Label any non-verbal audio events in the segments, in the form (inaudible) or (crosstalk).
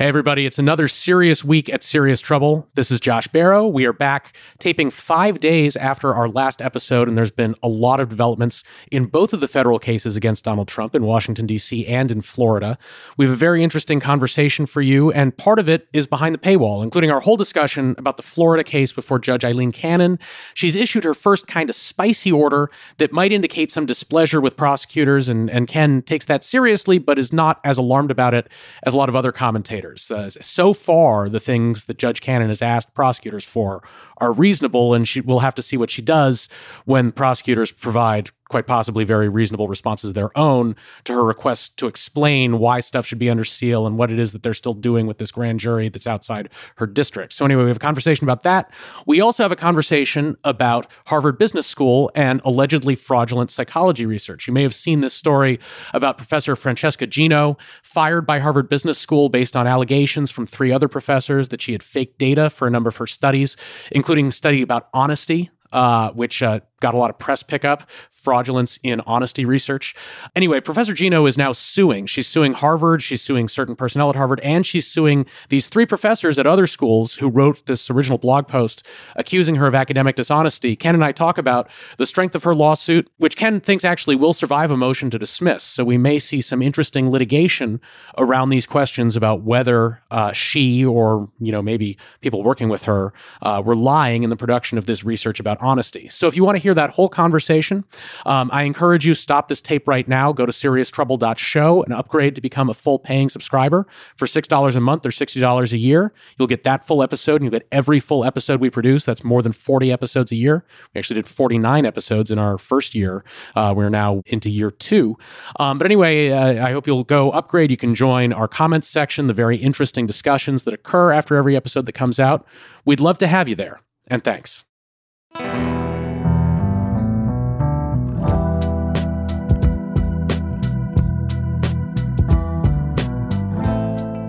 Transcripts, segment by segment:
Hey, everybody, it's another serious week at Serious Trouble. This is Josh Barro. We are back taping five days after our last episode, and there's been a lot of developments in both of the federal cases against Donald Trump in Washington, D.C. and in Florida. We have a very interesting conversation for you, and part of it is behind the paywall, including our whole discussion about the Florida case before Judge Aileen Cannon. She's issued her first kind of spicy order that might indicate some displeasure with prosecutors, and, and Ken takes that seriously, but is not as alarmed about it as a lot of other commentators. Uh, so far, the things that Judge Cannon has asked prosecutors for are reasonable, and she will have to see what she does when prosecutors provide quite possibly very reasonable responses of their own to her request to explain why stuff should be under seal and what it is that they're still doing with this grand jury that's outside her district. So, anyway, we have a conversation about that. We also have a conversation about Harvard Business School and allegedly fraudulent psychology research. You may have seen this story about Professor Francesca Gino, fired by Harvard Business School based on allegations from three other professors that she had faked data for a number of her studies, including a study about honesty uh, which uh, got a lot of press pickup, fraudulence in honesty research. Anyway, Professor Gino is now suing. She's suing Harvard, she's suing certain personnel at Harvard, and she's suing these three professors at other schools who wrote this original blog post accusing her of academic dishonesty. Ken and I talk about the strength of her lawsuit, which Ken thinks actually will survive a motion to dismiss. So we may see some interesting litigation around these questions about whether uh, she or, you know, maybe people working with her uh, were lying in the production of this research about honesty. So if you want to hear that whole conversation, um, I encourage you stop this tape right now, go to serioustrouble.show and upgrade to become a full paying subscriber for $6 a month or $60 a year. You'll get that full episode and you'll get every full episode we produce. That's more than 40 episodes a year. We actually did 49 episodes in our first year. Uh, we're now into year two. Um, but anyway, uh, I hope you'll go upgrade. You can join our comments section, the very interesting discussions that occur after every episode that comes out. We'd love to have you there. And thanks.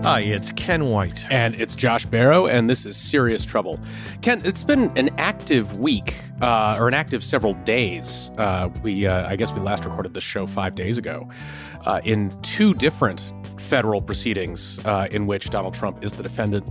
Hi, it's Ken White. And it's Josh Barro, and this is Serious Trouble. Ken, it's been an active week, uh, or an active several days. Uh, we, uh, I guess we last recorded this show five days ago uh, in two different federal proceedings uh, in which Donald Trump is the defendant.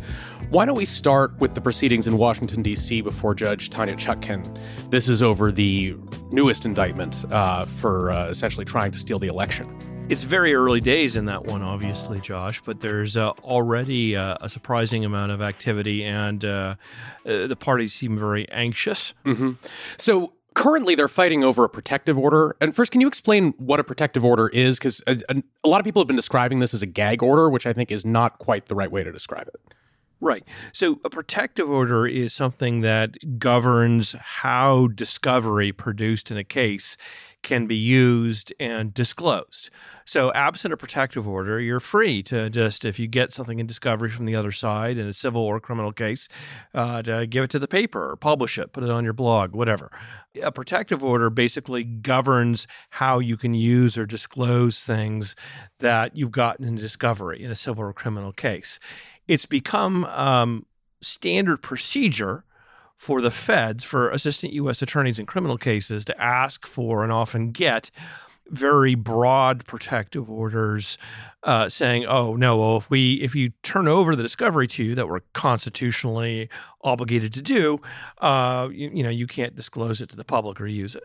Why don't we start with the proceedings in Washington, D.C. before Judge Tanya Chutkan? This is over the newest indictment uh, for essentially trying to steal the election. It's very early days in that one, obviously, Josh, but there's uh, already uh, a surprising amount of activity, and uh, uh the parties seem very anxious. Mm-hmm. So, currently they're fighting over a protective order. And first, can you explain what a protective order is? Because a, uh, a, a, lot of people have been describing this as a gag order, which I think is not quite the right way to describe it. Right. So a protective order is something that governs how discovery produced in a case can be used and disclosed. So, absent a protective order, you're free to just, if you get something in discovery from the other side in a civil or criminal case, uh, to give it to the paper or publish it, put it on your blog, whatever. A protective order basically governs how you can use or disclose things that you've gotten in discovery in a civil or criminal case. It's become um, standard procedure for the feds, for assistant U.S. attorneys in criminal cases to ask for and often get very broad protective orders uh, saying, "Oh no, well if we if you turn over the discovery to you that we're constitutionally obligated to do, uh, you, you, know you can't disclose it to the public or use it."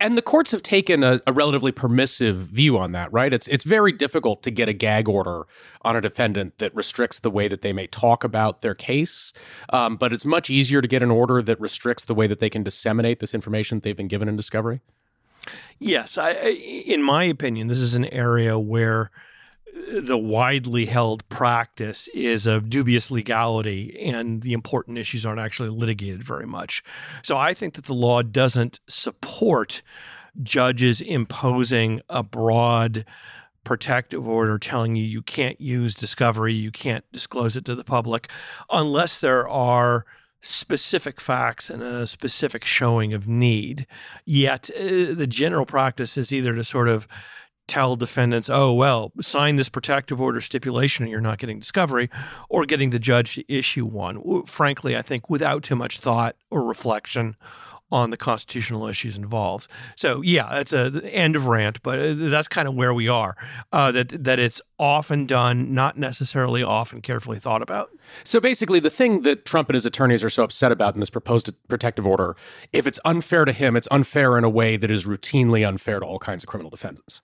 And the courts have taken a, a, relatively permissive view on that, right? It's it's very difficult to get a gag order on a defendant that restricts the way that they may talk about their case, um, but it's much easier to get an order that restricts the way that they can disseminate this information that they've been given in discovery. Yes, I, in my opinion, this is an area where the widely held practice is of dubious legality and the important issues aren't actually litigated very much. So I think that the law doesn't support judges imposing a broad protective order telling you you can't use discovery, you can't disclose it to the public unless there are specific facts and a specific showing of need. Yet uh, the general practice is either to sort of tell defendants, oh, well, sign this protective order stipulation and you're not getting discovery, or getting the judge to issue one. Frankly, I think without too much thought or reflection on the constitutional issues involved. So yeah, it's a end of rant, but uh, that's kind of where we are. Uh, that that it's often done, not necessarily often carefully thought about. So basically, the thing that Trump and his attorneys are so upset about in this proposed protective order, if it's unfair to him, it's unfair in a way that is routinely unfair to all kinds of criminal defendants.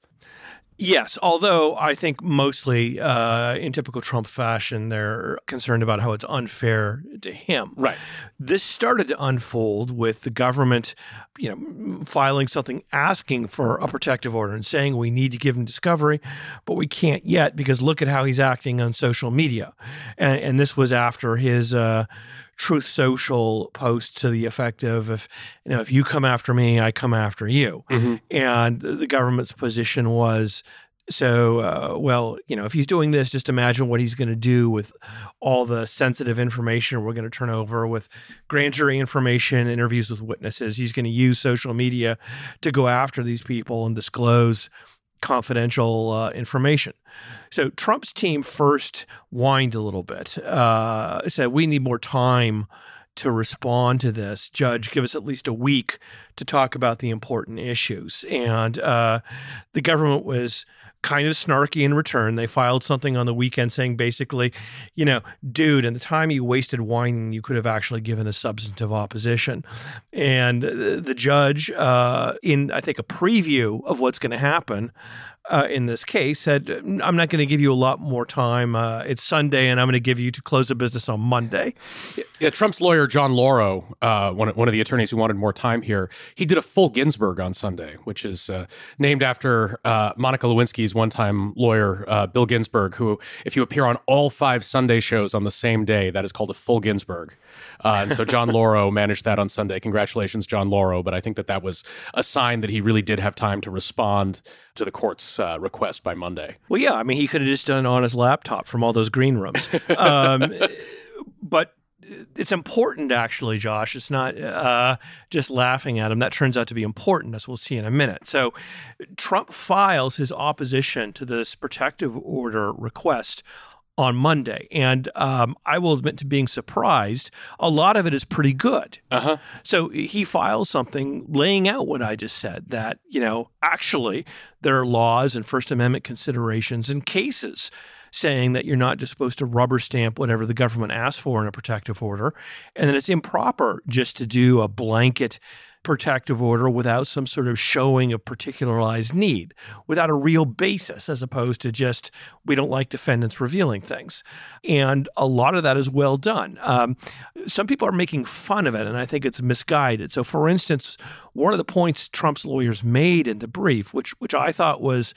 Yes, although I think mostly uh, in typical Trump fashion, they're concerned about how it's unfair to him. Right. This started to unfold with the government, you know, filing something asking for a protective order and saying we need to give him discovery, but we can't yet because look at how he's acting on social media, and, and this was after his. Uh, Truth Social post to the effect of if you know if you come after me, I come after you, mm-hmm. and the government's position was so uh, well you know if he's doing this just imagine what he's going to do with all the sensitive information we're going to turn over with grand jury information interviews with witnesses he's going to use social media to go after these people and disclose confidential uh, information. So Trump's team first whined a little bit, uh, said, We need more time to respond to this. Judge, give us at least a week to talk about the important issues. And uh, the government was kind of snarky in return. They filed something on the weekend saying basically, you know, dude, in the time you wasted whining, you could have actually given a substantive opposition. And the judge, uh, in I think a preview of what's going to happen, uh, in this case said, I'm not going to give you a lot more time. Uh, it's Sunday, and I'm going to give you to close the business on Monday. Yeah, Trump's lawyer, John Lauro, uh, one, one of the attorneys who wanted more time here, he did a full Ginsburg on Sunday, which is uh, named after uh, Monica Lewinsky's one time lawyer, uh, Bill Ginsburg, who, if you appear on all five Sunday shows on the same day, that is called a full Ginsburg. And so John Lauro (laughs) managed that on Sunday. Congratulations, John Lauro. But I think that that was a sign that he really did have time to respond to the court's uh, request by Monday. Well, yeah, I mean, he could have just done it on his laptop from all those green rooms. Um, (laughs) but it's important, actually, Josh. It's not uh, just laughing at him. That turns out to be important, as we'll see in a minute. So, Trump files his opposition to this protective order request on Monday. And um, I will admit to being surprised. A lot of it is pretty good. Uh-huh. So he files something laying out what I just said that, you know, actually there are laws and First Amendment considerations and cases saying that you're not just supposed to rubber stamp whatever the government asks for in a protective order, and that it's improper just to do a blanket protective order without some sort of showing of particularized need, without a real basis, as opposed to just, we don't like defendants revealing things. And a lot of that is well done. Um, some people are making fun of it, and I think it's misguided. So, for instance, one of the points Trump's lawyers made in the brief, which, which I thought was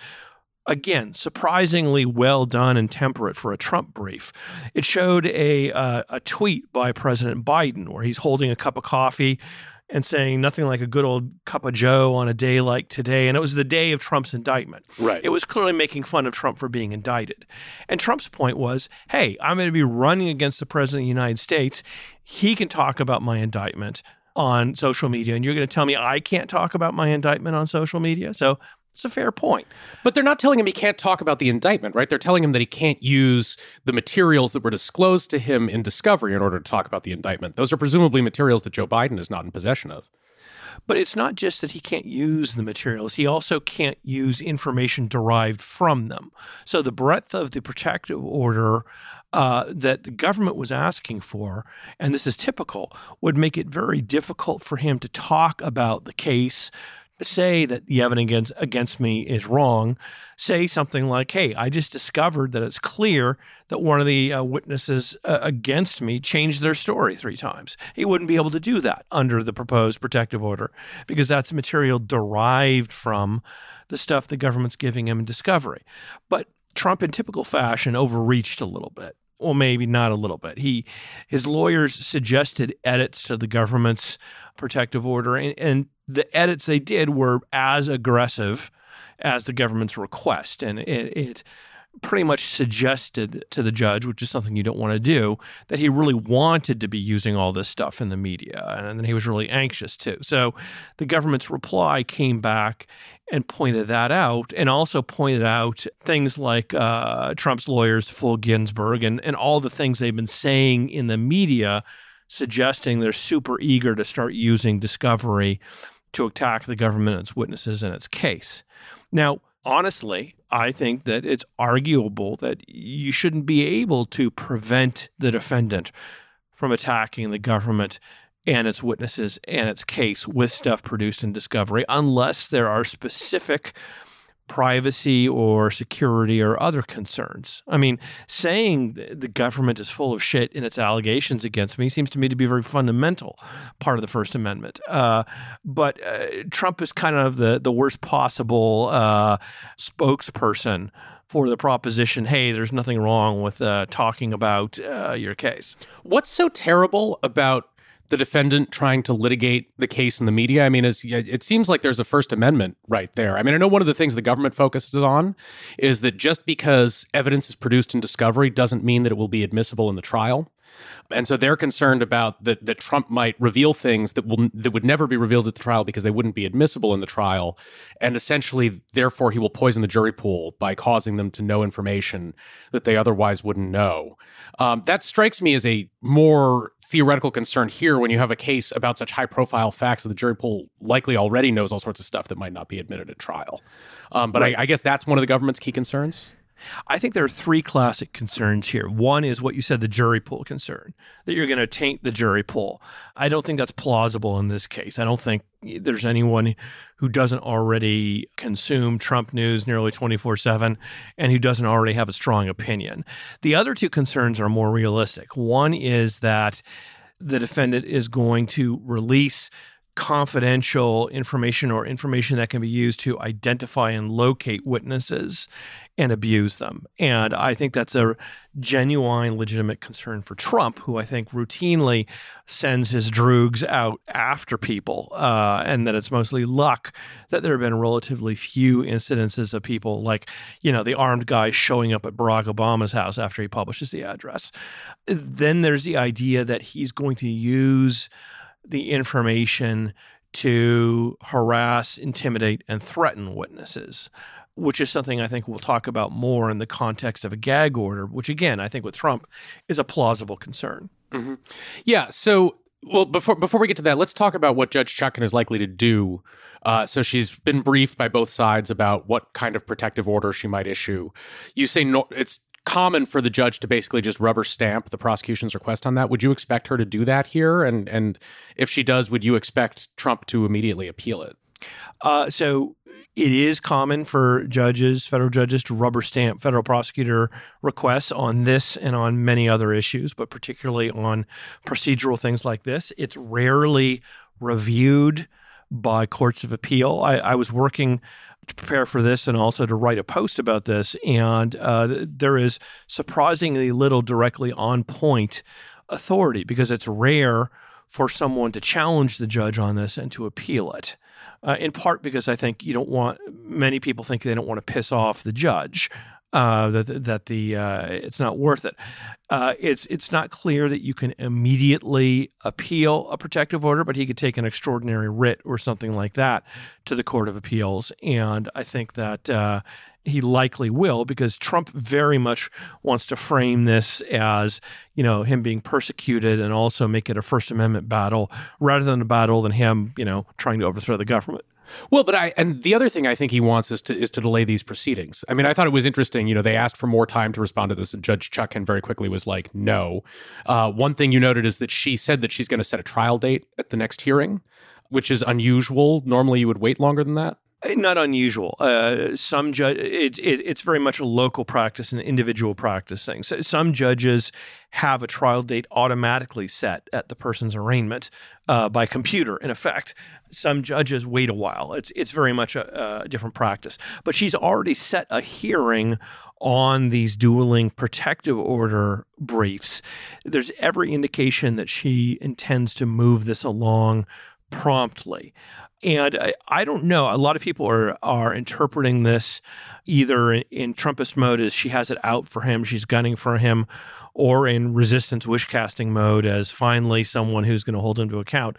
again, surprisingly well done and temperate for a Trump brief. It showed a uh, a tweet by President Biden where he's holding a cup of coffee and saying nothing like a good old cup of Joe on a day like today. And it was the day of Trump's indictment. Right. It was clearly making fun of Trump for being indicted. And Trump's point was hey, I'm going to be running against the president of the United States. He can talk about my indictment on social media, and you're going to tell me I can't talk about my indictment on social media? So it's a fair point. But they're not telling him he can't talk about the indictment, right? They're telling him that he can't use the materials that were disclosed to him in discovery in order to talk about the indictment. Those are presumably materials that Joe Biden is not in possession of. But it's not just that he can't use the materials, he also can't use information derived from them. So the breadth of the protective order uh, that the government was asking for, and this is typical, would make it very difficult for him to talk about the case, say that the evidence against, against me is wrong, say something like, hey, I just discovered that it's clear that one of the uh, witnesses uh, against me changed their story three times. He wouldn't be able to do that under the proposed protective order because that's material derived from the stuff the government's giving him in discovery. But Trump, in typical fashion, overreached a little bit well maybe not a little bit. He his lawyers suggested edits to the government's protective order and, and the edits they did were as aggressive as the government's request, and it, it pretty much suggested to the judge, which is something you don't want to do, that he really wanted to be using all this stuff in the media, and then he was really anxious too. So the government's reply came back and pointed that out, and also pointed out things like uh, Trump's lawyers, full Ginsburg, and, and all the things they've been saying in the media suggesting they're super eager to start using discovery to attack the government, and its witnesses, and its case. Now, honestly, I think that it's arguable that you shouldn't be able to prevent the defendant from attacking the government and its witnesses and its case with stuff produced in discovery unless there are specific privacy or security or other concerns. I mean, saying the government is full of shit in its allegations against me seems to me to be a very fundamental part of the First Amendment. Uh, but uh, Trump is kind of the, the worst possible uh, spokesperson for the proposition hey, there's nothing wrong with uh, talking about uh, your case. What's so terrible about the defendant trying to litigate the case in the media? I mean, it seems like there's a First Amendment right there. I mean, I know one of the things the government focuses on is that just because evidence is produced in discovery doesn't mean that it will be admissible in the trial. And so they're concerned about that that Trump might reveal things that will that would never be revealed at the trial because they wouldn't be admissible in the trial, and essentially, therefore, he will poison the jury pool by causing them to know information that they otherwise wouldn't know. Um, that strikes me as a more theoretical concern here when you have a case about such high profile facts that the jury pool likely already knows all sorts of stuff that might not be admitted at trial. Um, but right. I, I guess that's one of the government's key concerns. I think there are three classic concerns here. One is what you said, the jury pool concern, that you're going to taint the jury pool. I don't think that's plausible in this case. I don't think there's anyone who doesn't already consume Trump news nearly 24 7 and who doesn't already have a strong opinion. The other two concerns are more realistic. One is that the defendant is going to release confidential information or information that can be used to identify and locate witnesses and abuse them. And I think that's a genuine, legitimate concern for Trump, who I think routinely sends his droogs out after people, uh, and that it's mostly luck that there have been relatively few incidences of people like, you know, the armed guy showing up at Barack Obama's house after he publishes the address. Then there's the idea that he's going to use the information to harass, intimidate, and threaten witnesses, which is something I think we'll talk about more in the context of a gag order, which again, I think with Trump is a plausible concern. Mm-hmm. Yeah. So, well, before before we get to that, let's talk about what Judge Chutkan is likely to do. Uh, so she's been briefed by both sides about what kind of protective order she might issue. You say no, it's common for the judge to basically just rubber stamp the prosecution's request on that. Would you expect her to do that here? And and if she does, would you expect Trump to immediately appeal it? Uh, so it is common for judges, federal judges, to rubber stamp federal prosecutor requests on this and on many other issues, but particularly on procedural things like this. It's rarely reviewed by courts of appeal. I, I was working to prepare for this and also to write a post about this. And uh, there is surprisingly little directly on point authority because it's rare for someone to challenge the judge on this and to appeal it. Uh, in part because I think you don't want many people think they don't want to piss off the judge uh, that that the uh, it's not worth it. Uh, it's it's not clear that you can immediately appeal a protective order, but he could take an extraordinary writ or something like that to the Court of Appeals, and I think that. Uh, he likely will because Trump very much wants to frame this as, you know, him being persecuted and also make it a First Amendment battle rather than a battle than him, you know, trying to overthrow the government. Well, but I and the other thing I think he wants is to is to delay these proceedings. I mean, I thought it was interesting. You know, they asked for more time to respond to this, and Judge Chutkan very quickly was like, "No." Uh, one thing you noted is that she said that she's going to set a trial date at the next hearing, which is unusual. Normally, you would wait longer than that. Uh, not unusual. Uh, some judge, it, it, it's very much a local practice and individual practice thing. So some judges have a trial date automatically set at the person's arraignment uh, by computer. In effect, some judges wait a while. It's it's very much a, a different practice. But she's already set a hearing on these dueling protective order briefs. There's every indication that she intends to move this along promptly. And I, I, don't know. A lot of people are are interpreting this either in, in Trumpist mode as she has it out for him, she's gunning for him, or in resistance wish casting mode as finally someone who's going to hold him to account.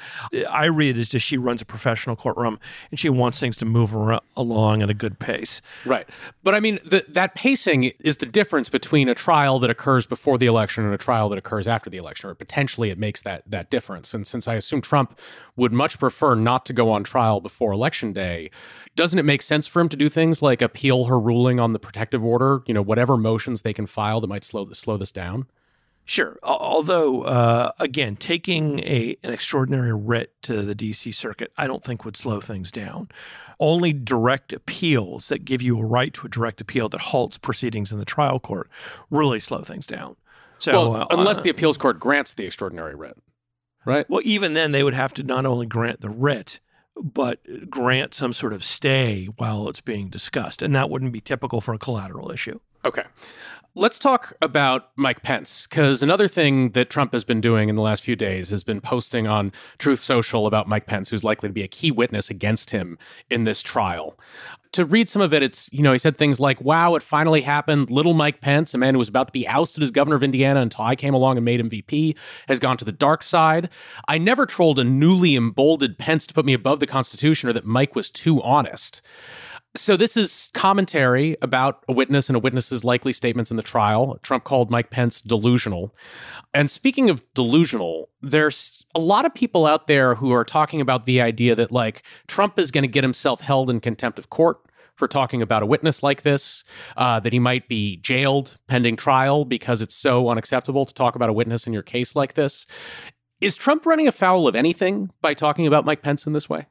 I read it as just she runs a professional courtroom and she wants things to move along at a good pace. Right. But I mean, the, that pacing is the difference between a trial that occurs before the election and a trial that occurs after the election, or potentially it makes that, that difference. And since I assume Trump would much prefer not to go on trial before election day, doesn't it make sense for him to do things like appeal her ruling on the protective order, you know, whatever motions they can file that might slow, slow this down? Sure. Although, uh, again, taking a an extraordinary writ to the D.C. Circuit, I don't think would slow things down. Only direct appeals that give you a right to a direct appeal that halts proceedings in the trial court really slow things down. So, well, uh, unless uh, the appeals court grants the extraordinary writ, right? Well, even then, they would have to not only grant the writ, but grant some sort of stay while it's being discussed, and that wouldn't be typical for a collateral issue. Okay. Let's talk about Mike Pence, because another thing that Trump has been doing in the last few days has been posting on Truth Social about Mike Pence, who's likely to be a key witness against him in this trial. To read some of it, it's, you know, he said things like, wow, it finally happened. Little Mike Pence, a man who was about to be ousted as governor of Indiana until I came along and made him VP, has gone to the dark side. I never trolled a newly emboldened Pence to put me above the Constitution or that Mike was too honest. So this is commentary about a witness and a witness's likely statements in the trial. Trump called Mike Pence delusional. And speaking of delusional, there's a lot of people out there who are talking about the idea that like Trump is going to get himself held in contempt of court for talking about a witness like this, uh, that he might be jailed pending trial because it's so unacceptable to talk about a witness in your case like this. Is Trump running afoul of anything by talking about Mike Pence in this way?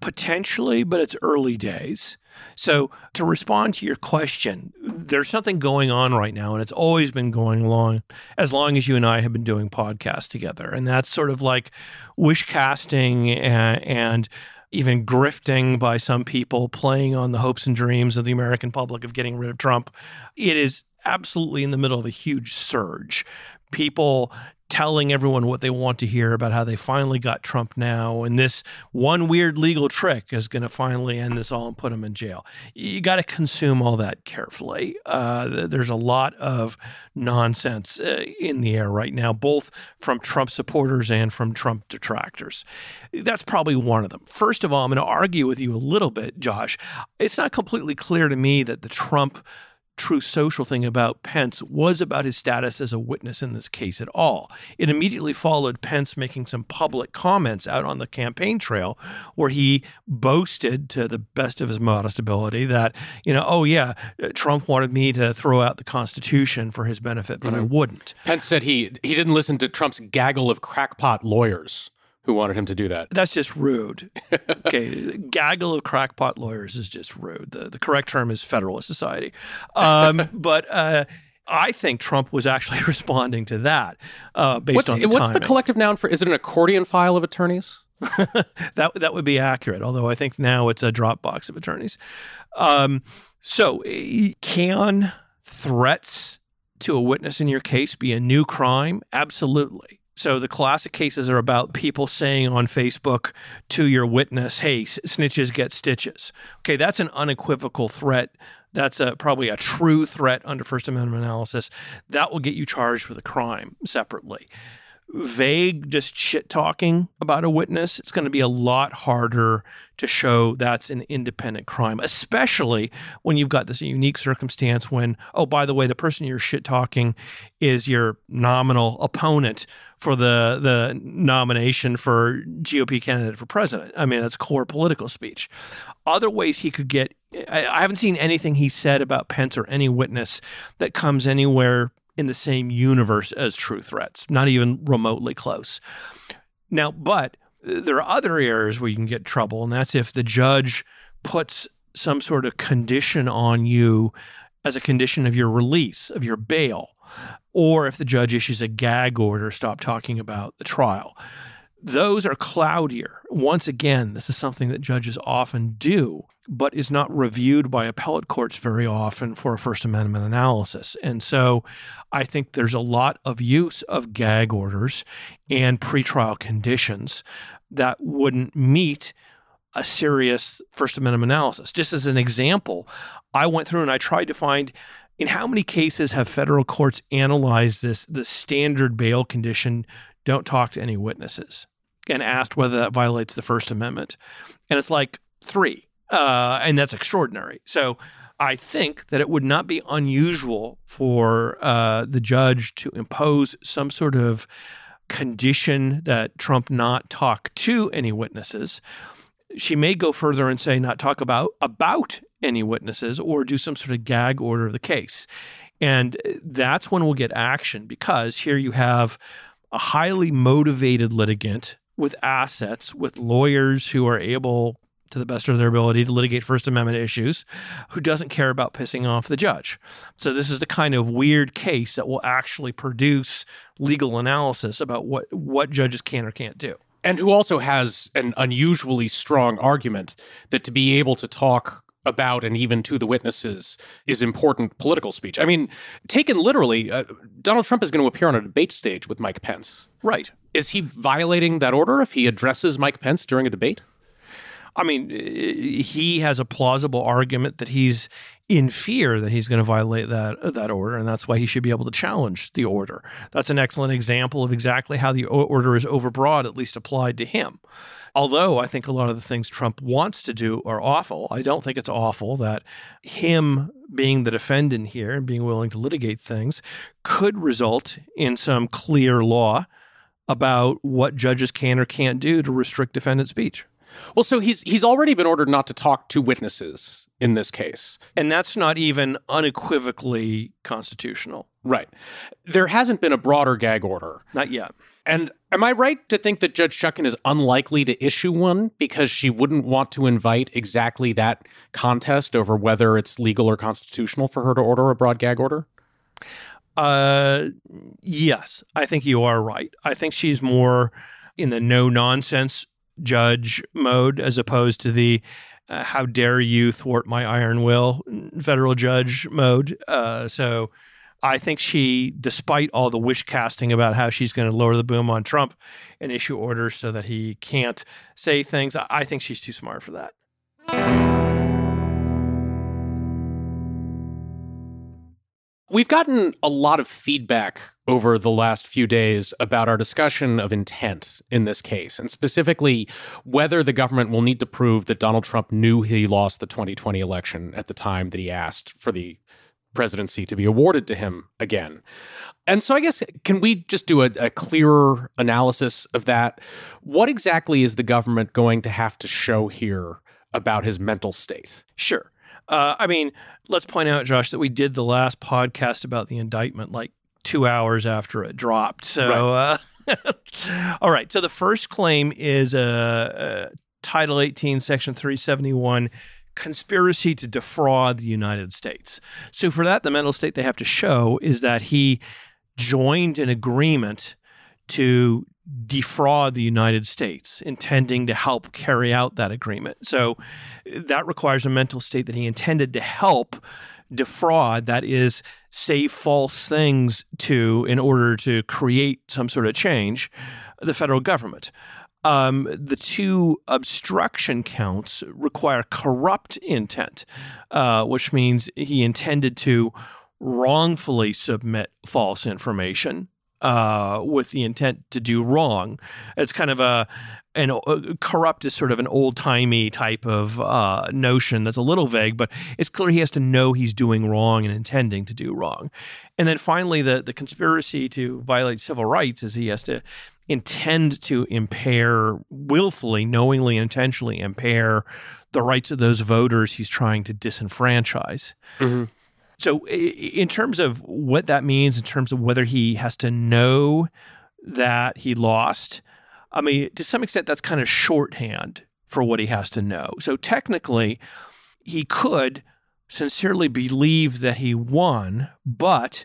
Potentially, but it's early days. So, to respond to your question, there's something going on right now, and it's always been going along as long as you and I have been doing podcasts together. And that's sort of like wish casting and, and even grifting by some people, playing on the hopes and dreams of the American public of getting rid of Trump. It is absolutely in the middle of a huge surge. People telling everyone what they want to hear about how they finally got Trump now, and this one weird legal trick is going to finally end this all and put him in jail. You got to consume all that carefully. Uh, there's a lot of nonsense uh, in the air right now, both from Trump supporters and from Trump detractors. That's probably one of them. First of all, I'm going to argue with you a little bit, Josh. It's not completely clear to me that the Trump Truth Social thing about Pence was about his status as a witness in this case at all. It immediately followed Pence making some public comments out on the campaign trail where he boasted to the best of his modest ability that, you know, oh yeah, Trump wanted me to throw out the Constitution for his benefit, but mm-hmm. I wouldn't. Pence said he he didn't listen to Trump's gaggle of crackpot lawyers who wanted him to do that. That's just rude. (laughs) okay, gaggle of crackpot lawyers is just rude. The the correct term is Federalist Society. Um, (laughs) but uh, I think Trump was actually (laughs) responding to that uh, based what's, on the what's timing. the collective noun for? Is it an accordion file of attorneys? that that would be accurate. Although I think now it's a Dropbox of attorneys. Um, so can threats to a witness in your case be a new crime? Absolutely. So the classic cases are about people saying on Facebook to your witness, "Hey, snitches get stitches." Okay, that's an unequivocal threat. That's a, probably a true threat under First Amendment analysis. That will get you charged with a crime separately vague, just shit talking about a witness, it's going to be a lot harder to show that's an independent crime, especially when you've got this unique circumstance when, oh, by the way, the person you're shit talking is your nominal opponent for the the nomination for GOP candidate for president. I mean, that's core political speech. Other ways he could get I, I haven't seen anything he said about Pence or any witness that comes anywhere in the same universe as true threats, not even remotely close. Now, but there are other areas where you can get trouble, and that's if the judge puts some sort of condition on you as a condition of your release, of your bail, or if the judge issues a gag order, stop talking about the trial those are cloudier. Once again, this is something that judges often do, but is not reviewed by appellate courts very often for a First Amendment analysis. And so I think there's a lot of use of gag orders and pretrial conditions that wouldn't meet a serious First Amendment analysis. Just as an example, I went through and I tried to find in how many cases have federal courts analyzed this the standard bail condition don't talk to any witnesses and asked whether that violates the First Amendment. And it's like three. Uh, and that's extraordinary. So I think that it would not be unusual for uh, the judge to impose some sort of condition that Trump not talk to any witnesses. She may go further and say not talk about about any witnesses or do some sort of gag order of the case. And that's when we'll get action because here you have a highly motivated litigant with assets, with lawyers who are able to the best of their ability to litigate First Amendment issues, who doesn't care about pissing off the judge. So this is the kind of weird case that will actually produce legal analysis about what what judges can or can't do. And who also has an unusually strong argument that to be able to talk about and even to the witnesses is important political speech. I mean, taken literally, uh, Donald Trump is going to appear on a debate stage with Mike Pence. Right. Is he violating that order if he addresses Mike Pence during a debate? I mean, he has a plausible argument that he's in fear that he's going to violate that that order, and that's why he should be able to challenge the order. That's an excellent example of exactly how the order is overbroad, at least applied to him. Although I think a lot of the things Trump wants to do are awful, I don't think it's awful that him being the defendant here and being willing to litigate things could result in some clear law about what judges can or can't do to restrict defendant speech. Well, so he's he's already been ordered not to talk to witnesses in this case. And that's not even unequivocally constitutional. Right. There hasn't been a broader gag order. Not yet. And am I right to think that Judge Chutkan is unlikely to issue one because she wouldn't want to invite exactly that contest over whether it's legal or constitutional for her to order a broad gag order? Uh, yes, I think you are right. I think she's more in the no nonsense judge mode as opposed to the uh, how dare you thwart my iron will federal judge mode. Uh, so I think she, despite all the wish casting about how she's going to lower the boom on Trump and issue orders so that he can't say things, I think she's too smart for that. We've gotten a lot of feedback over the last few days about our discussion of intent in this case, and specifically whether the government will need to prove that Donald Trump knew he lost the 2020 election at the time that he asked for the presidency to be awarded to him again. And so, I guess, can we just do a, a, clearer analysis of that? What exactly is the government going to have to show here about his mental state? Sure. Uh, I mean, let's point out, Josh, that we did the last podcast about the indictment like two hours after it dropped. So, right. uh, (laughs) all right. So the first claim is uh, uh Title 18, Section 371 conspiracy to defraud the United States. So for that, the mental state they have to show is that he joined an agreement to defraud the United States, intending to help carry out that agreement. So that requires a mental state that he intended to help defraud, that is, say false things to in order to create some sort of change, the federal government. Um, the two obstruction counts require corrupt intent, uh, which means he intended to wrongfully submit false information uh, with the intent to do wrong. It's kind of a an uh, corrupt is sort of an old timey type of uh, notion that's a little vague, but it's clear he has to know he's doing wrong and intending to do wrong. And then finally, the the conspiracy to violate civil rights is he has to intend to impair willfully, knowingly, intentionally impair the rights of those voters he's trying to disenfranchise. Mm-hmm. So, in terms of what that means, in terms of whether he has to know that he lost, I mean, to some extent, that's kind of shorthand for what he has to know. So, technically, he could sincerely believe that he won, but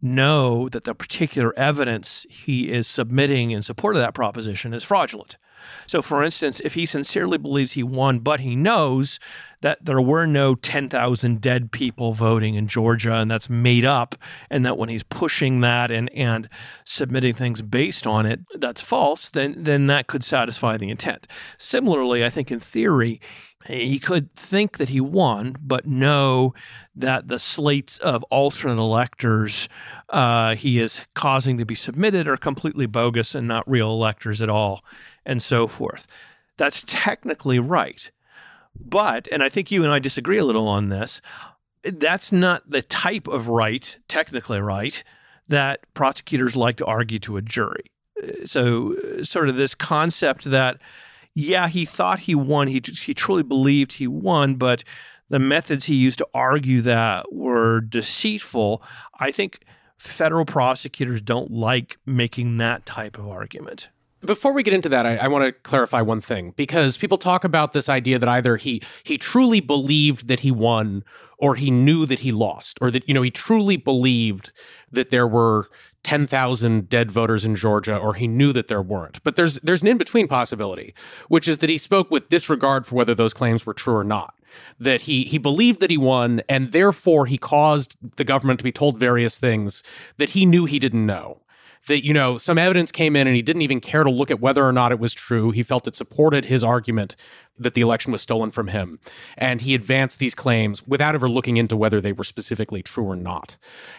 know that the particular evidence he is submitting in support of that proposition is fraudulent. So, for instance, if he sincerely believes he won, but he knows that there were no 10,000 dead people voting in Georgia and that's made up, and that when he's pushing that and, and submitting things based on it, that's false, then, then that could satisfy the intent. Similarly, I think in theory, he could think that he won, but know that the slates of alternate electors uh, he is causing to be submitted are completely bogus and not real electors at all, and so forth. That's technically right. But, and I think you and I disagree a little on this, that's not the type of right, technically right, that prosecutors like to argue to a jury. So, sort of this concept that, yeah, he thought he won, he, he truly believed he won, but the methods he used to argue that were deceitful. I think federal prosecutors don't like making that type of argument. Before we get into that, I, I want to clarify one thing because people talk about this idea that either he he truly believed that he won or he knew that he lost, or that you know he truly believed that there were 10,000 dead voters in Georgia or he knew that there weren't. But there's there's an in-between possibility, which is that he spoke with disregard for whether those claims were true or not. That he he believed that he won and therefore he caused the government to be told various things that he knew he didn't know that, you know, some evidence came in and he didn't even care to look at whether or not it was true. He felt it supported his argument that the election was stolen from him. And he advanced these claims without ever looking into whether they were specifically true or not.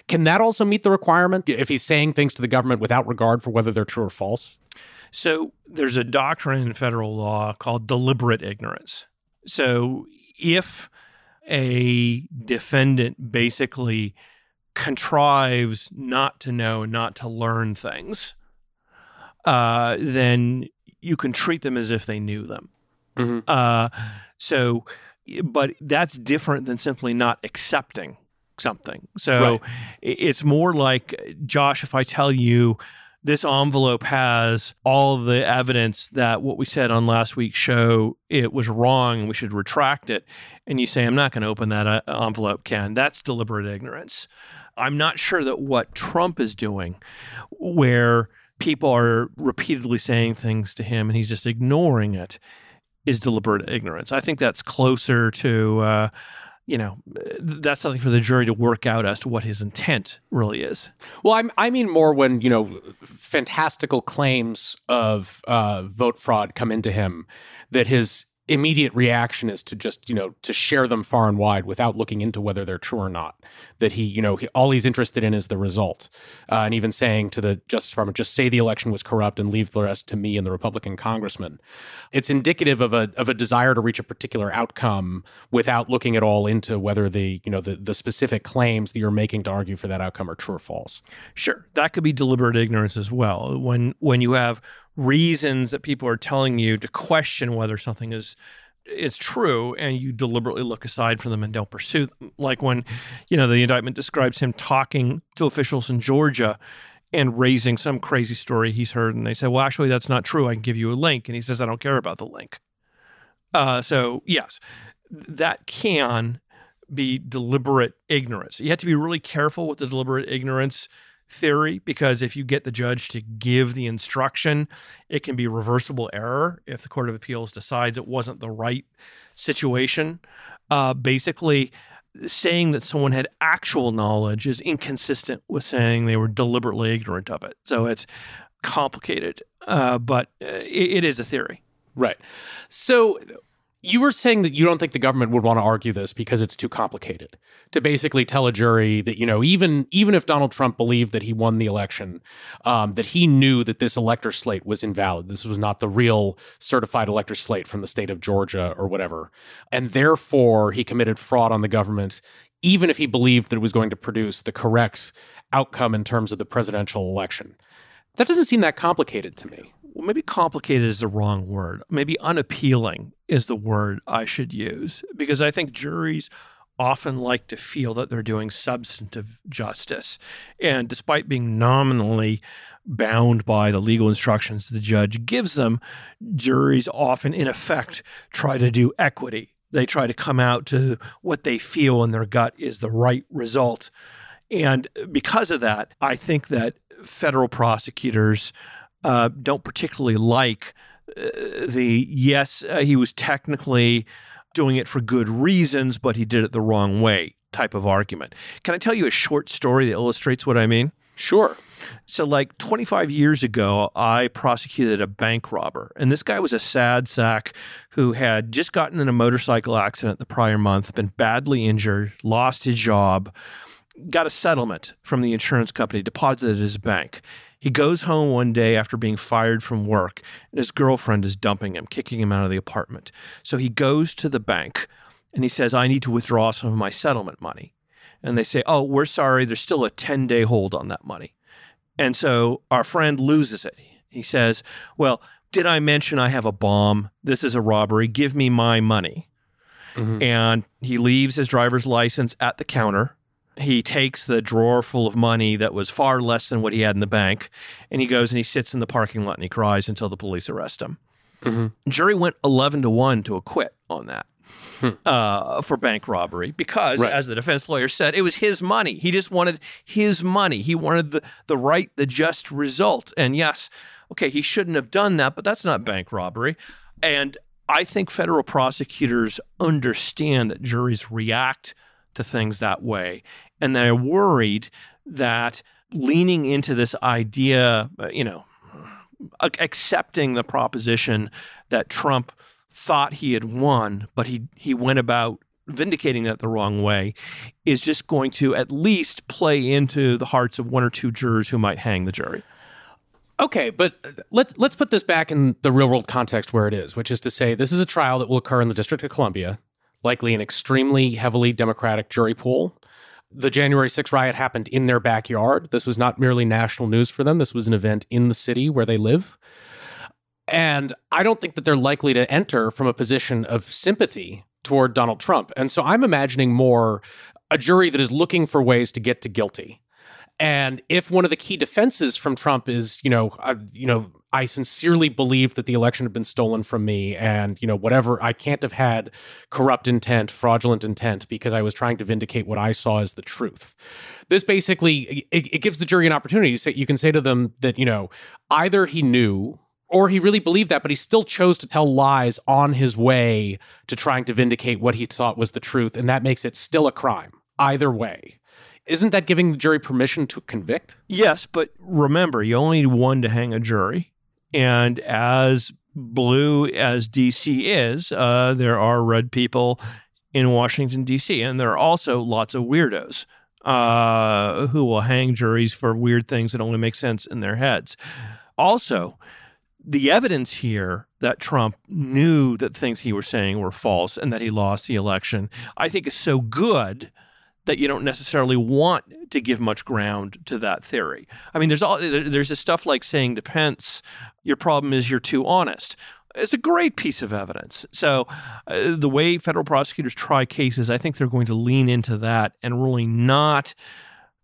Can that also meet the requirement if he's saying things to the government without regard for whether they're true or false? So there's a doctrine in federal law called deliberate ignorance. So if a defendant basically contrives not to know, not to learn things, uh, then you can treat them as if they knew them. Mm-hmm. Uh, so, but that's different than simply not accepting something. So right. it's more like, Josh, if I tell you this envelope has all the evidence that what we said on last week's show it was wrong and we should retract it and you say i'm not going to open that uh, envelope ken that's deliberate ignorance I'm not sure that what Trump is doing, where people are repeatedly saying things to him and he's just ignoring it, is deliberate ignorance. I think that's closer to, uh, you know, that's something for the jury to work out as to what his intent really is. Well, I'm, i mean more when, you know, fantastical claims of uh, vote fraud come into him that his immediate reaction is to just you know to share them far and wide without looking into whether they're true or not. That he you know he, all he's interested in is the result. Uh, and even saying to the justice department just say the election was corrupt and leave the rest to me and the republican congressman. It's indicative of a of a desire to reach a particular outcome without looking at all into whether the you know the, the specific claims that you're making to argue for that outcome are true or false. Sure. That could be deliberate ignorance as well. When when you have reasons that people are telling you to question whether something is it's true and you deliberately look aside from them and don't pursue them. like when you know the indictment describes him talking to officials in Georgia and raising some crazy story he's heard and they say well actually that's not true. I can give you a link. And he says I don't care about the link. Uh, so yes that can be deliberate ignorance. You have to be really careful with the deliberate ignorance theory because if you get the judge to give the instruction, it can be reversible error if the Court of Appeals decides it wasn't the right situation. Uh, basically, saying that someone had actual knowledge is inconsistent with saying they were deliberately ignorant of it. So it's complicated, uh, but uh, it, it is a theory. Right. So you were saying that you don't think the government would want to argue this because it's too complicated to basically tell a jury that you know even even if Donald Trump believed that he won the election, um, that he knew that this elector slate was invalid. This was not the real certified elector slate from the state of Georgia or whatever, and therefore he committed fraud on the government, even if he believed that it was going to produce the correct outcome in terms of the presidential election. That doesn't seem that complicated to me maybe complicated is the wrong word. Maybe unappealing is the word I should use because I think juries often like to feel that they're doing substantive justice. And despite being nominally bound by the legal instructions the judge gives them, juries often, in effect, try to do equity. They try to come out to what they feel in their gut is the right result. And because of that, I think that federal prosecutors uh, don't particularly like uh, the yes, uh, he was technically doing it for good reasons, but he did it the wrong way type of argument. Can I tell you a short story that illustrates what I mean? Sure. So, like 25 years ago, I prosecuted a bank robber. And this guy was a sad sack who had just gotten in a motorcycle accident the prior month, been badly injured, lost his job, got a settlement from the insurance company, deposited at his bank. He goes home one day after being fired from work, and his girlfriend is dumping him, kicking him out of the apartment. So he goes to the bank and he says, I need to withdraw some of my settlement money. And they say, Oh, we're sorry, there's still a 10 day hold on that money. And so our friend loses it. He says, Well, did I mention I have a bomb? This is a robbery. Give me my money. Mm-hmm. And he leaves his driver's license at the counter. He takes the drawer full of money that was far less than what he had in the bank. And he goes and he sits in the parking lot and he cries until the police arrest him. Mm-hmm. Jury went 11 to 1 to acquit on that. Hmm. Uh, for bank robbery because, right. as the defense lawyer said, it was his money. He just wanted his money. He wanted the, the right, the just result. And yes, okay, he shouldn't have done that, but that's not bank robbery. And I think federal prosecutors understand that juries react to things that way. And they're worried that leaning into this idea, uh, you know, accepting the proposition that Trump thought he had won, but he he went about vindicating that the wrong way is just going to at least play into the hearts of one or two jurors who might hang the jury. Okay, but let's let's put this back in the real world context where it is, which is to say this is a trial that will occur in the District of Columbia, likely an extremely heavily democratic jury pool. The January 6th riot happened in their backyard. This was not merely national news for them. This was an event in the city where they live. And I don't think that they're likely to enter from a position of sympathy toward Donald Trump. And so I'm imagining more a jury that is looking for ways to get to guilty. And if one of the key defenses from Trump is, you know, I, you know, I sincerely believe that the election had been stolen from me, and you know, whatever, I can't have had corrupt intent, fraudulent intent, because I was trying to vindicate what I saw as the truth. This basically it, it gives the jury an opportunity. So you can say to them that you know, either he knew or he really believed that, but he still chose to tell lies on his way to trying to vindicate what he thought was the truth, and that makes it still a crime. Either way. Isn't that giving the jury permission to convict? Yes, but remember, you only need one to hang a jury. And as blue as DC is, uh, there are red people in Washington, D.C., and there are also lots of weirdos uh, who will hang juries for weird things that only make sense in their heads. Also, the evidence here that Trump knew that things he was saying were false and that he lost the election, I think is so good that you don't necessarily want to give much ground to that theory. I mean, there's all there's this stuff like saying to Pence, "Your problem is you're too honest." It's a great piece of evidence. So, uh, the way federal prosecutors try cases, I think they're going to lean into that and really not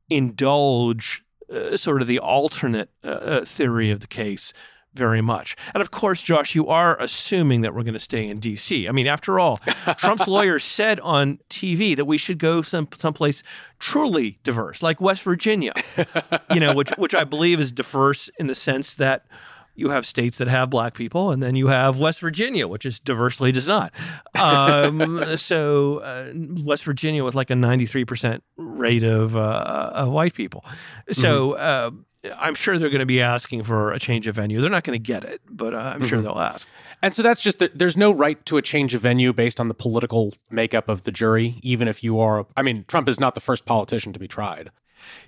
indulge uh, sort of the alternate uh, uh theory of the case very much. And of course, Josh, you are assuming that we're going to stay in D.C. I mean, after all, (laughs) Trump's lawyer said on TV that we should go some someplace truly diverse, like West Virginia. you know, which which I believe is diverse in the sense that you have states that have black people, and then you have West Virginia, which is diversely does not. Um, (laughs) so uh, West Virginia with like a ninety three percent rate of, uh, of white people. So. Mm-hmm. Uh, I'm sure they're going to be asking for a change of venue. They're not going to get it, but uh, I'm mm-hmm. sure they'll ask. And so that's just that there's no right to a change of venue based on the political makeup of the jury, even if you are. I mean, Trump is not the first politician to be tried.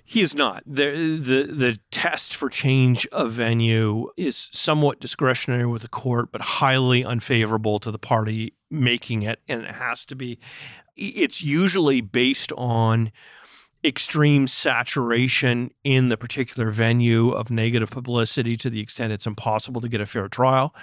He is not. The, the the test for change of venue is somewhat discretionary with the court, but highly unfavorable to the party making it, and it has to be. It's usually based on extreme saturation in the particular venue of negative publicity to the extent it's impossible to get a fair trial.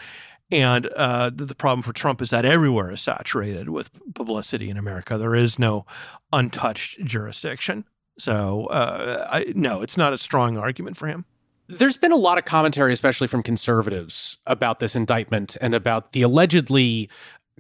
And uh, the, problem for Trump is that everywhere is saturated with publicity in America. There is no untouched jurisdiction. So, uh, I, no, it's not a strong argument for him. There's been a lot of commentary, especially from conservatives, about this indictment and about the allegedly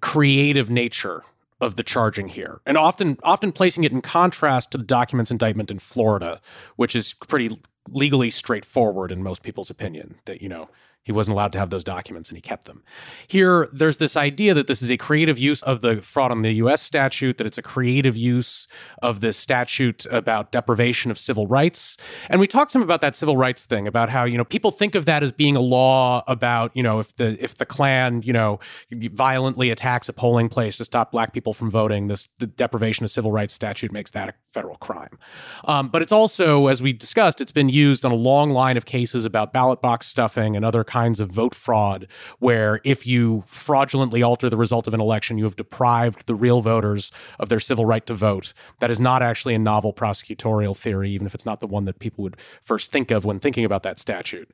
creative nature of the charging here, and often often placing it in contrast to the documents indictment in Florida, which is pretty legally straightforward in most people's opinion. That you know He wasn't allowed to have those documents and he kept them. Here, there's this idea that this is a creative use of the fraud on the US statute, that it's a creative use of this statute about deprivation of civil rights. And we talked some about that civil rights thing, about how, you know, people think of that as being a law about, you know, if the if the Klan, you know, violently attacks a polling place to stop black people from voting, this the deprivation of civil rights statute makes that a federal crime. Um, but it's also, as we discussed, it's been used on a long line of cases about ballot box stuffing and other kinds of vote fraud, where if you fraudulently alter the result of an election, you have deprived the real voters of their civil right to vote. That is not actually a novel prosecutorial theory, even if it's not the one that people would first think of when thinking about that statute.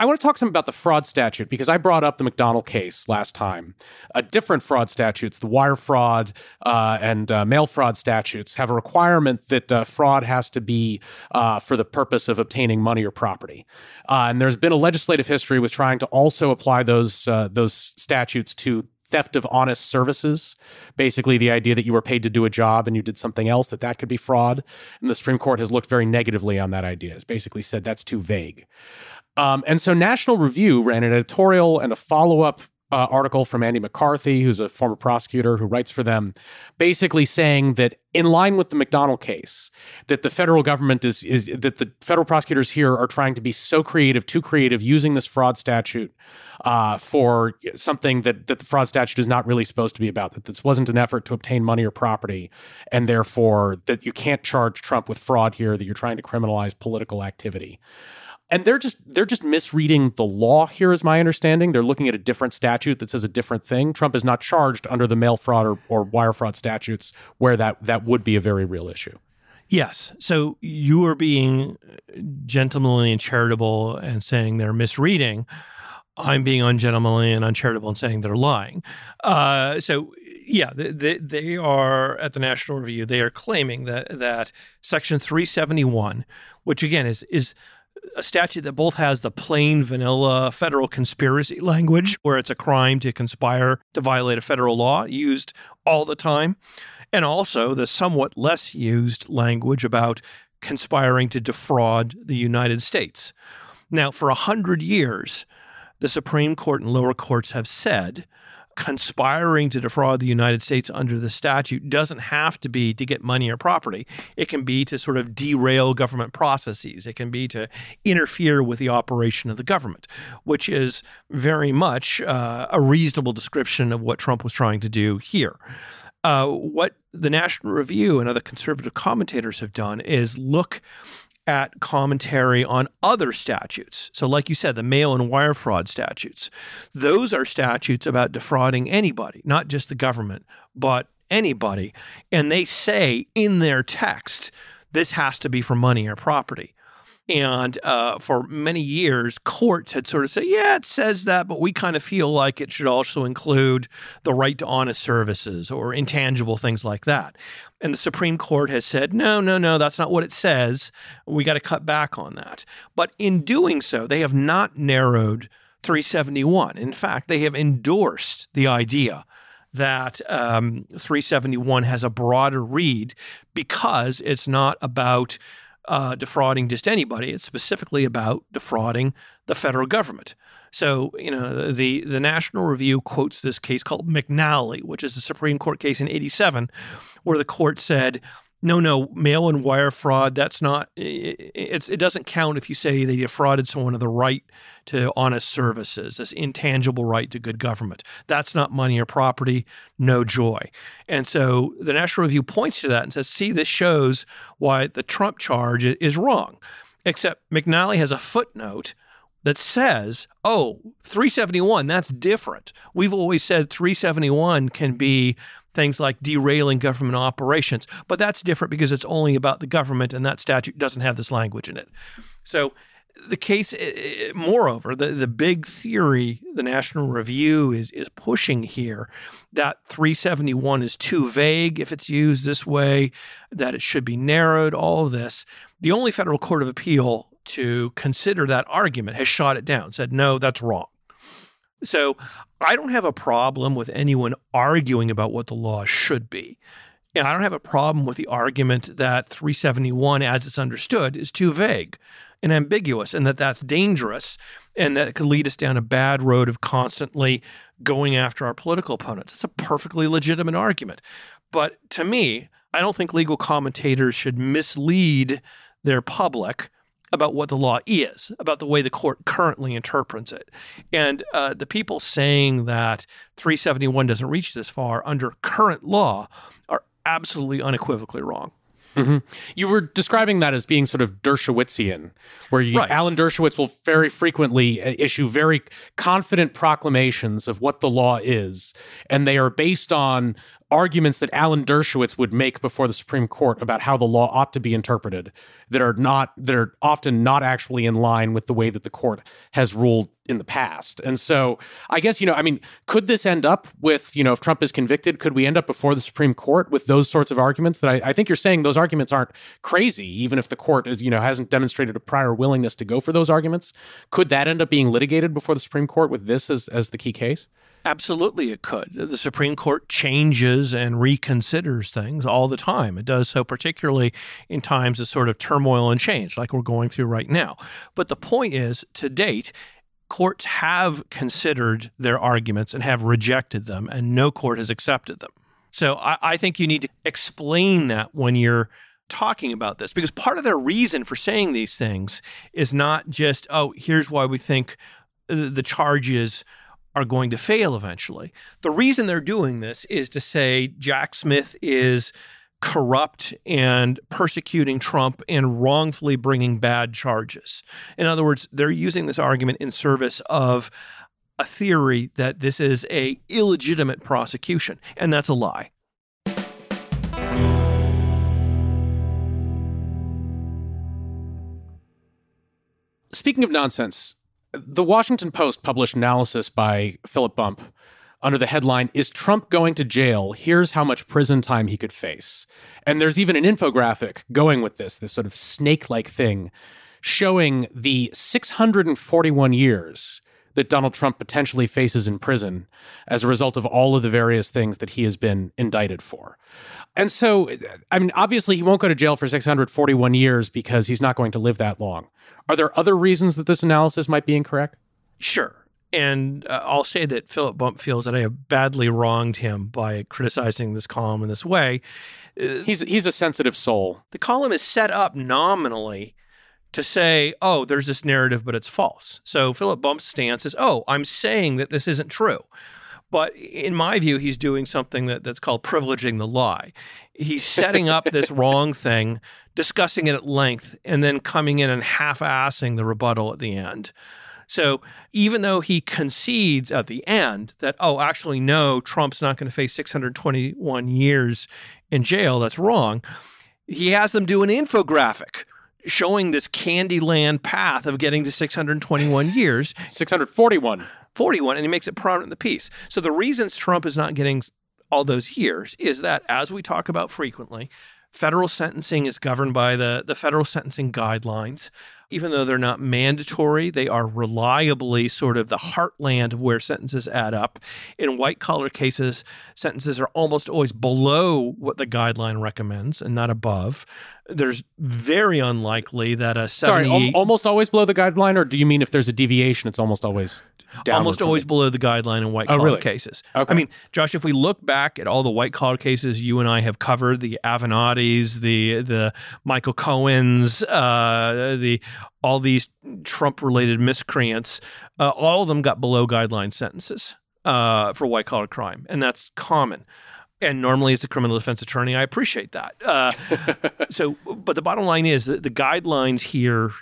I want to talk some about the fraud statute because I brought up the McDonald case last time. Uh, different fraud statutes, the wire fraud uh, and uh, mail fraud statutes, have a requirement that uh, fraud has to be uh, for the purpose of obtaining money or property. Uh, and there's been a legislative history with trying to also apply those those statutes to theft of honest services basically the idea that you were paid to do a job and you did something else that that could be fraud and the supreme court has looked very negatively on that idea it's basically said that's too vague um, and so National Review ran an editorial and a follow up uh, article from Andy McCarthy, who's a former prosecutor who writes for them, basically saying that in line with the McDonald case, that the federal government is, is that the federal prosecutors here are trying to be so creative, too creative, using this fraud statute uh, for something that that the fraud statute is not really supposed to be about. That this wasn't an effort to obtain money or property, and therefore that you can't charge Trump with fraud here. That you're trying to criminalize political activity and they're just they're just misreading the law here is my understanding. They're looking at a different statute that says a different thing. Trump is not charged under the mail fraud or, or wire fraud statutes where that that would be a very real issue. Yes. So you are being gentlemanly and charitable and saying they're misreading. I'm being ungentlemanly and uncharitable and saying they're lying. Uh, so yeah, they, they are at the National Review. They are claiming that that Section 371, which again is is a statute that both has the plain vanilla federal conspiracy language, where it's a crime to conspire to violate a federal law, used all the time, and also the somewhat less used language about conspiring to defraud the United States. Now, for a hundred years, the Supreme Court and lower courts have said conspiring to defraud the United States under the statute doesn't have to be to get money or property. It can be to sort of derail government processes. It can be to interfere with the operation of the government, which is very much uh, a reasonable description of what Trump was trying to do here. Uh, what the National Review and other conservative commentators have done is look at commentary on other statutes. So, like you said, the mail and wire fraud statutes, those are statutes about defrauding anybody, not just the government, but anybody. And they say in their text, this has to be for money or property. And uh, for many years, courts had sort of said, yeah, it says that, but we kind of feel like it should also include the right to honest services or intangible things like that. And the Supreme Court has said, no, no, no, that's not what it says. We got to cut back on that. But in doing so, they have not narrowed 371. In fact, they have endorsed the idea that um, 371 has a broader read because it's not about uh, defrauding just anybody. It's specifically about defrauding the federal government. So, you know, the, the National Review quotes this case called McNally, which is a Supreme Court case in 87, where the court said, no, no, mail and wire fraud, that's not, it, it doesn't count if you say they defrauded someone of the right to honest services, this intangible right to good government. That's not money or property, no joy. And so the National Review points to that and says, see, this shows why the Trump charge is wrong. Except McNally has a footnote that says, oh, 371, that's different. We've always said 371 can be things like derailing government operations. But that's different because it's only about the government, and that statute doesn't have this language in it. So the case, moreover, the, the big theory the National Review is is pushing here that 371 is too vague if it's used this way, that it should be narrowed, all of this. The only federal court of appeal to consider that argument has shot it down, said, no, that's wrong. So I don't have a problem with anyone arguing about what the law should be. And I don't have a problem with the argument that 371, as it's understood, is too vague and ambiguous, and that that's dangerous, and that it could lead us down a bad road of constantly going after our political opponents. It's a perfectly legitimate argument. But to me, I don't think legal commentators should mislead their public about what the law is, about the way the court currently interprets it. And uh, the people saying that 371 doesn't reach this far under current law are absolutely unequivocally wrong. Mm-hmm. You were describing that as being sort of Dershowitzian, where you, right. Alan Dershowitz will very frequently uh, issue very confident proclamations of what the law is, and they are based on arguments that Alan Dershowitz would make before the Supreme Court about how the law ought to be interpreted that are not that are often not actually in line with the way that the court has ruled in the past. And so I guess, you know, I mean, could this end up with, you know, if Trump is convicted, could we end up before the Supreme Court with those sorts of arguments that I, I think you're saying those arguments aren't crazy, even if the court, is, you know, hasn't demonstrated a prior willingness to go for those arguments? Could that end up being litigated before the Supreme Court with this as, as the key case? Absolutely, it could. The Supreme Court changes and reconsiders things all the time. It does so particularly in times of sort of turmoil and change, like we're going through right now. But the point is, to date, courts have considered their arguments and have rejected them, and no court has accepted them. So I, I think you need to explain that when you're talking about this, because part of their reason for saying these things is not just, oh, here's why we think the charges are going to fail eventually. The reason they're doing this is to say Jack Smith is corrupt and persecuting Trump and wrongfully bringing bad charges. In other words, they're using this argument in service of a theory that this is a illegitimate prosecution, and that's a lie. Speaking of nonsense, the Washington Post published analysis by Philip Bump under the headline Is Trump Going to Jail? Here's How Much Prison Time He Could Face. And there's even an infographic going with this, this sort of snake like thing, showing the 641 years that Donald Trump potentially faces in prison as a result of all of the various things that he has been indicted for. And so, I mean, obviously, he won't go to jail for 641 years because he's not going to live that long. Are there other reasons that this analysis might be incorrect? Sure. And uh, I'll say that Philip Bump feels that I have badly wronged him by criticizing this column in this way. Uh, he's he's a sensitive soul. The column is set up nominally to say, "Oh, there's this narrative, but it's false." So Philip Bump's stance is, "Oh, I'm saying that this isn't true." But in my view, he's doing something that, that's called privileging the lie. He's setting up this (laughs) wrong thing, discussing it at length, and then coming in and half assing the rebuttal at the end. So even though he concedes at the end that, oh, actually, no, Trump's not going to face 621 years in jail, that's wrong, he has them do an infographic showing this Candyland path of getting to 621 years. 641. 41, and he makes it prominent in the piece. So the reasons Trump is not getting all those years is that, as we talk about frequently, federal sentencing is governed by the, the federal sentencing guidelines. Even though they're not mandatory, they are reliably sort of the heartland of where sentences add up. In white collar cases, sentences are almost always below what the guideline recommends and not above. There's very unlikely that a 70 Sorry, al- almost always below the guideline, or do you mean if there's a deviation, it's almost always almost always below the guideline in white collar oh, really? cases. Okay. I mean, Josh, if we look back at all the white collar cases you and I have covered, the Avenattis, the the Michael Cohens, uh, the all these Trump related miscreants, uh, all of them got below guideline sentences uh, for white collar crime, and that's common. And normally, as a criminal defense attorney, I appreciate that. Uh, (laughs) so, but the bottom line is that the guidelines here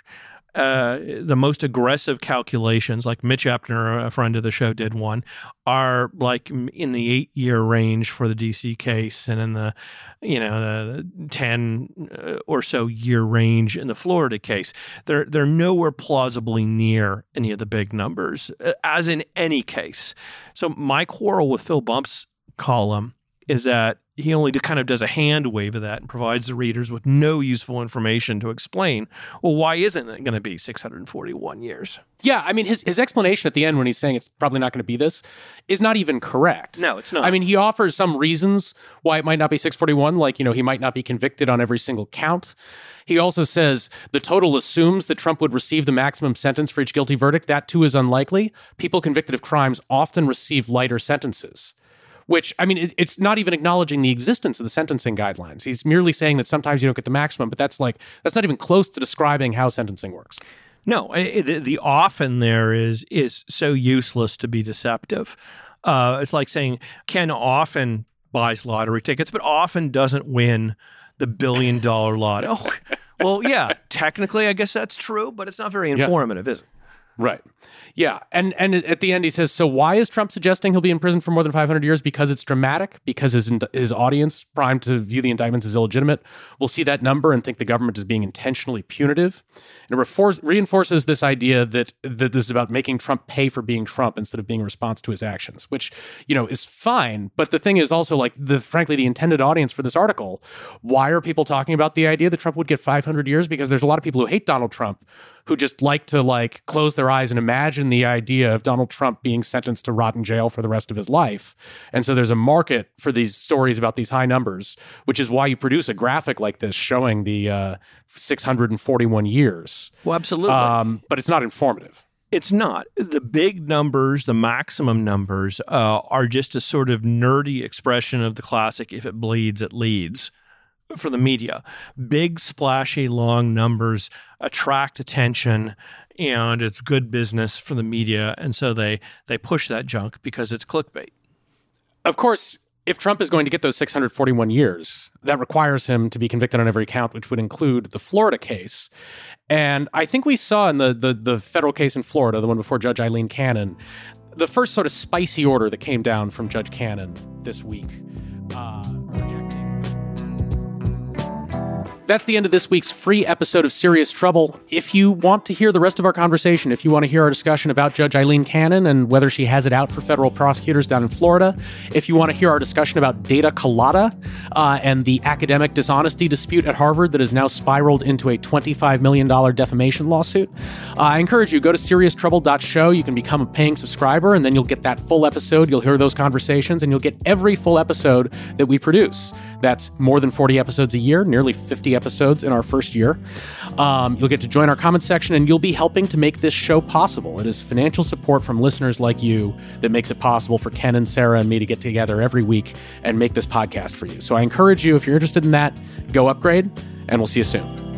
uh, the most aggressive calculations, like Mitch Epner, a friend of the show, did one, are like in the eight year range for the DC case, and in the you know the ten uh, or so year range in the Florida case. They're they're nowhere plausibly near any of the big numbers, uh, as in any case. So my quarrel with Phil Bump's column is that he only kind of does a hand wave of that and provides the readers with no useful information to explain, well, why isn't it going to be 641 years? Yeah, I mean, his, his explanation at the end when he's saying it's probably not going to be this is not even correct. No, it's not. I mean, he offers some reasons why it might not be 641, like, you know, he might not be convicted on every single count. He also says the total assumes that Trump would receive the maximum sentence for each guilty verdict. That too is unlikely. People convicted of crimes often receive lighter sentences which I mean, it, it's not even acknowledging the existence of the sentencing guidelines. He's merely saying that sometimes you don't get the maximum, but that's like that's not even close to describing how sentencing works. No, the, the often there is is so useless to be deceptive. Uh, it's like saying Ken often buys lottery tickets, but often doesn't win the billion dollar lot. Oh, well, yeah, technically, I guess that's true, but it's not very informative, yeah. is it? Right. Yeah, and and at the end he says, "So why is Trump suggesting he'll be in prison for more than 500 years? Because it's dramatic. Because his his audience, primed to view the indictments as illegitimate, will see that number and think the government is being intentionally punitive. And it reinforces this idea that that this is about making Trump pay for being Trump instead of being a response to his actions, which you know is fine. But the thing is also like the frankly the intended audience for this article. Why are people talking about the idea that Trump would get 500 years? Because there's a lot of people who hate Donald Trump who just like to like close their eyes and imagine the idea of Donald Trump being sentenced to rot in jail for the rest of his life. And so there's a market for these stories about these high numbers, which is why you produce a graphic like this showing the uh, 641 years. Well, absolutely. Um, but it's not informative. It's not. The big numbers, the maximum numbers, uh, are just a sort of nerdy expression of the classic if it bleeds, it leads for the media. Big, splashy, long numbers attract attention and it's good business for the media. And so they, they push that junk because it's clickbait. Of course, if Trump is going to get those 641 years, that requires him to be convicted on every count, which would include the Florida case. And I think we saw in the, the, the federal case in Florida, the one before Judge Aileen Cannon, the first sort of spicy order that came down from Judge Cannon this week. Uh, that's the end of this week's free episode of Serious Trouble. If you want to hear the rest of our conversation, if you want to hear our discussion about Judge Aileen Cannon and whether she has it out for federal prosecutors down in Florida, if you want to hear our discussion about data colada uh, and the academic dishonesty dispute at Harvard that has now spiraled into a $25 million defamation lawsuit, uh, I encourage you go to serioustrouble.show. You can become a paying subscriber, and then you'll get that full episode. You'll hear those conversations, and you'll get every full episode that we produce. That's more than 40 episodes a year, nearly 50 episodes in our first year. Um, you'll get to join our comment section and you'll be helping to make this show possible. It is financial support from listeners like you that makes it possible for Ken and Sarah and me to get together every week and make this podcast for you. So I encourage you, if you're interested in that, go upgrade and we'll see you soon.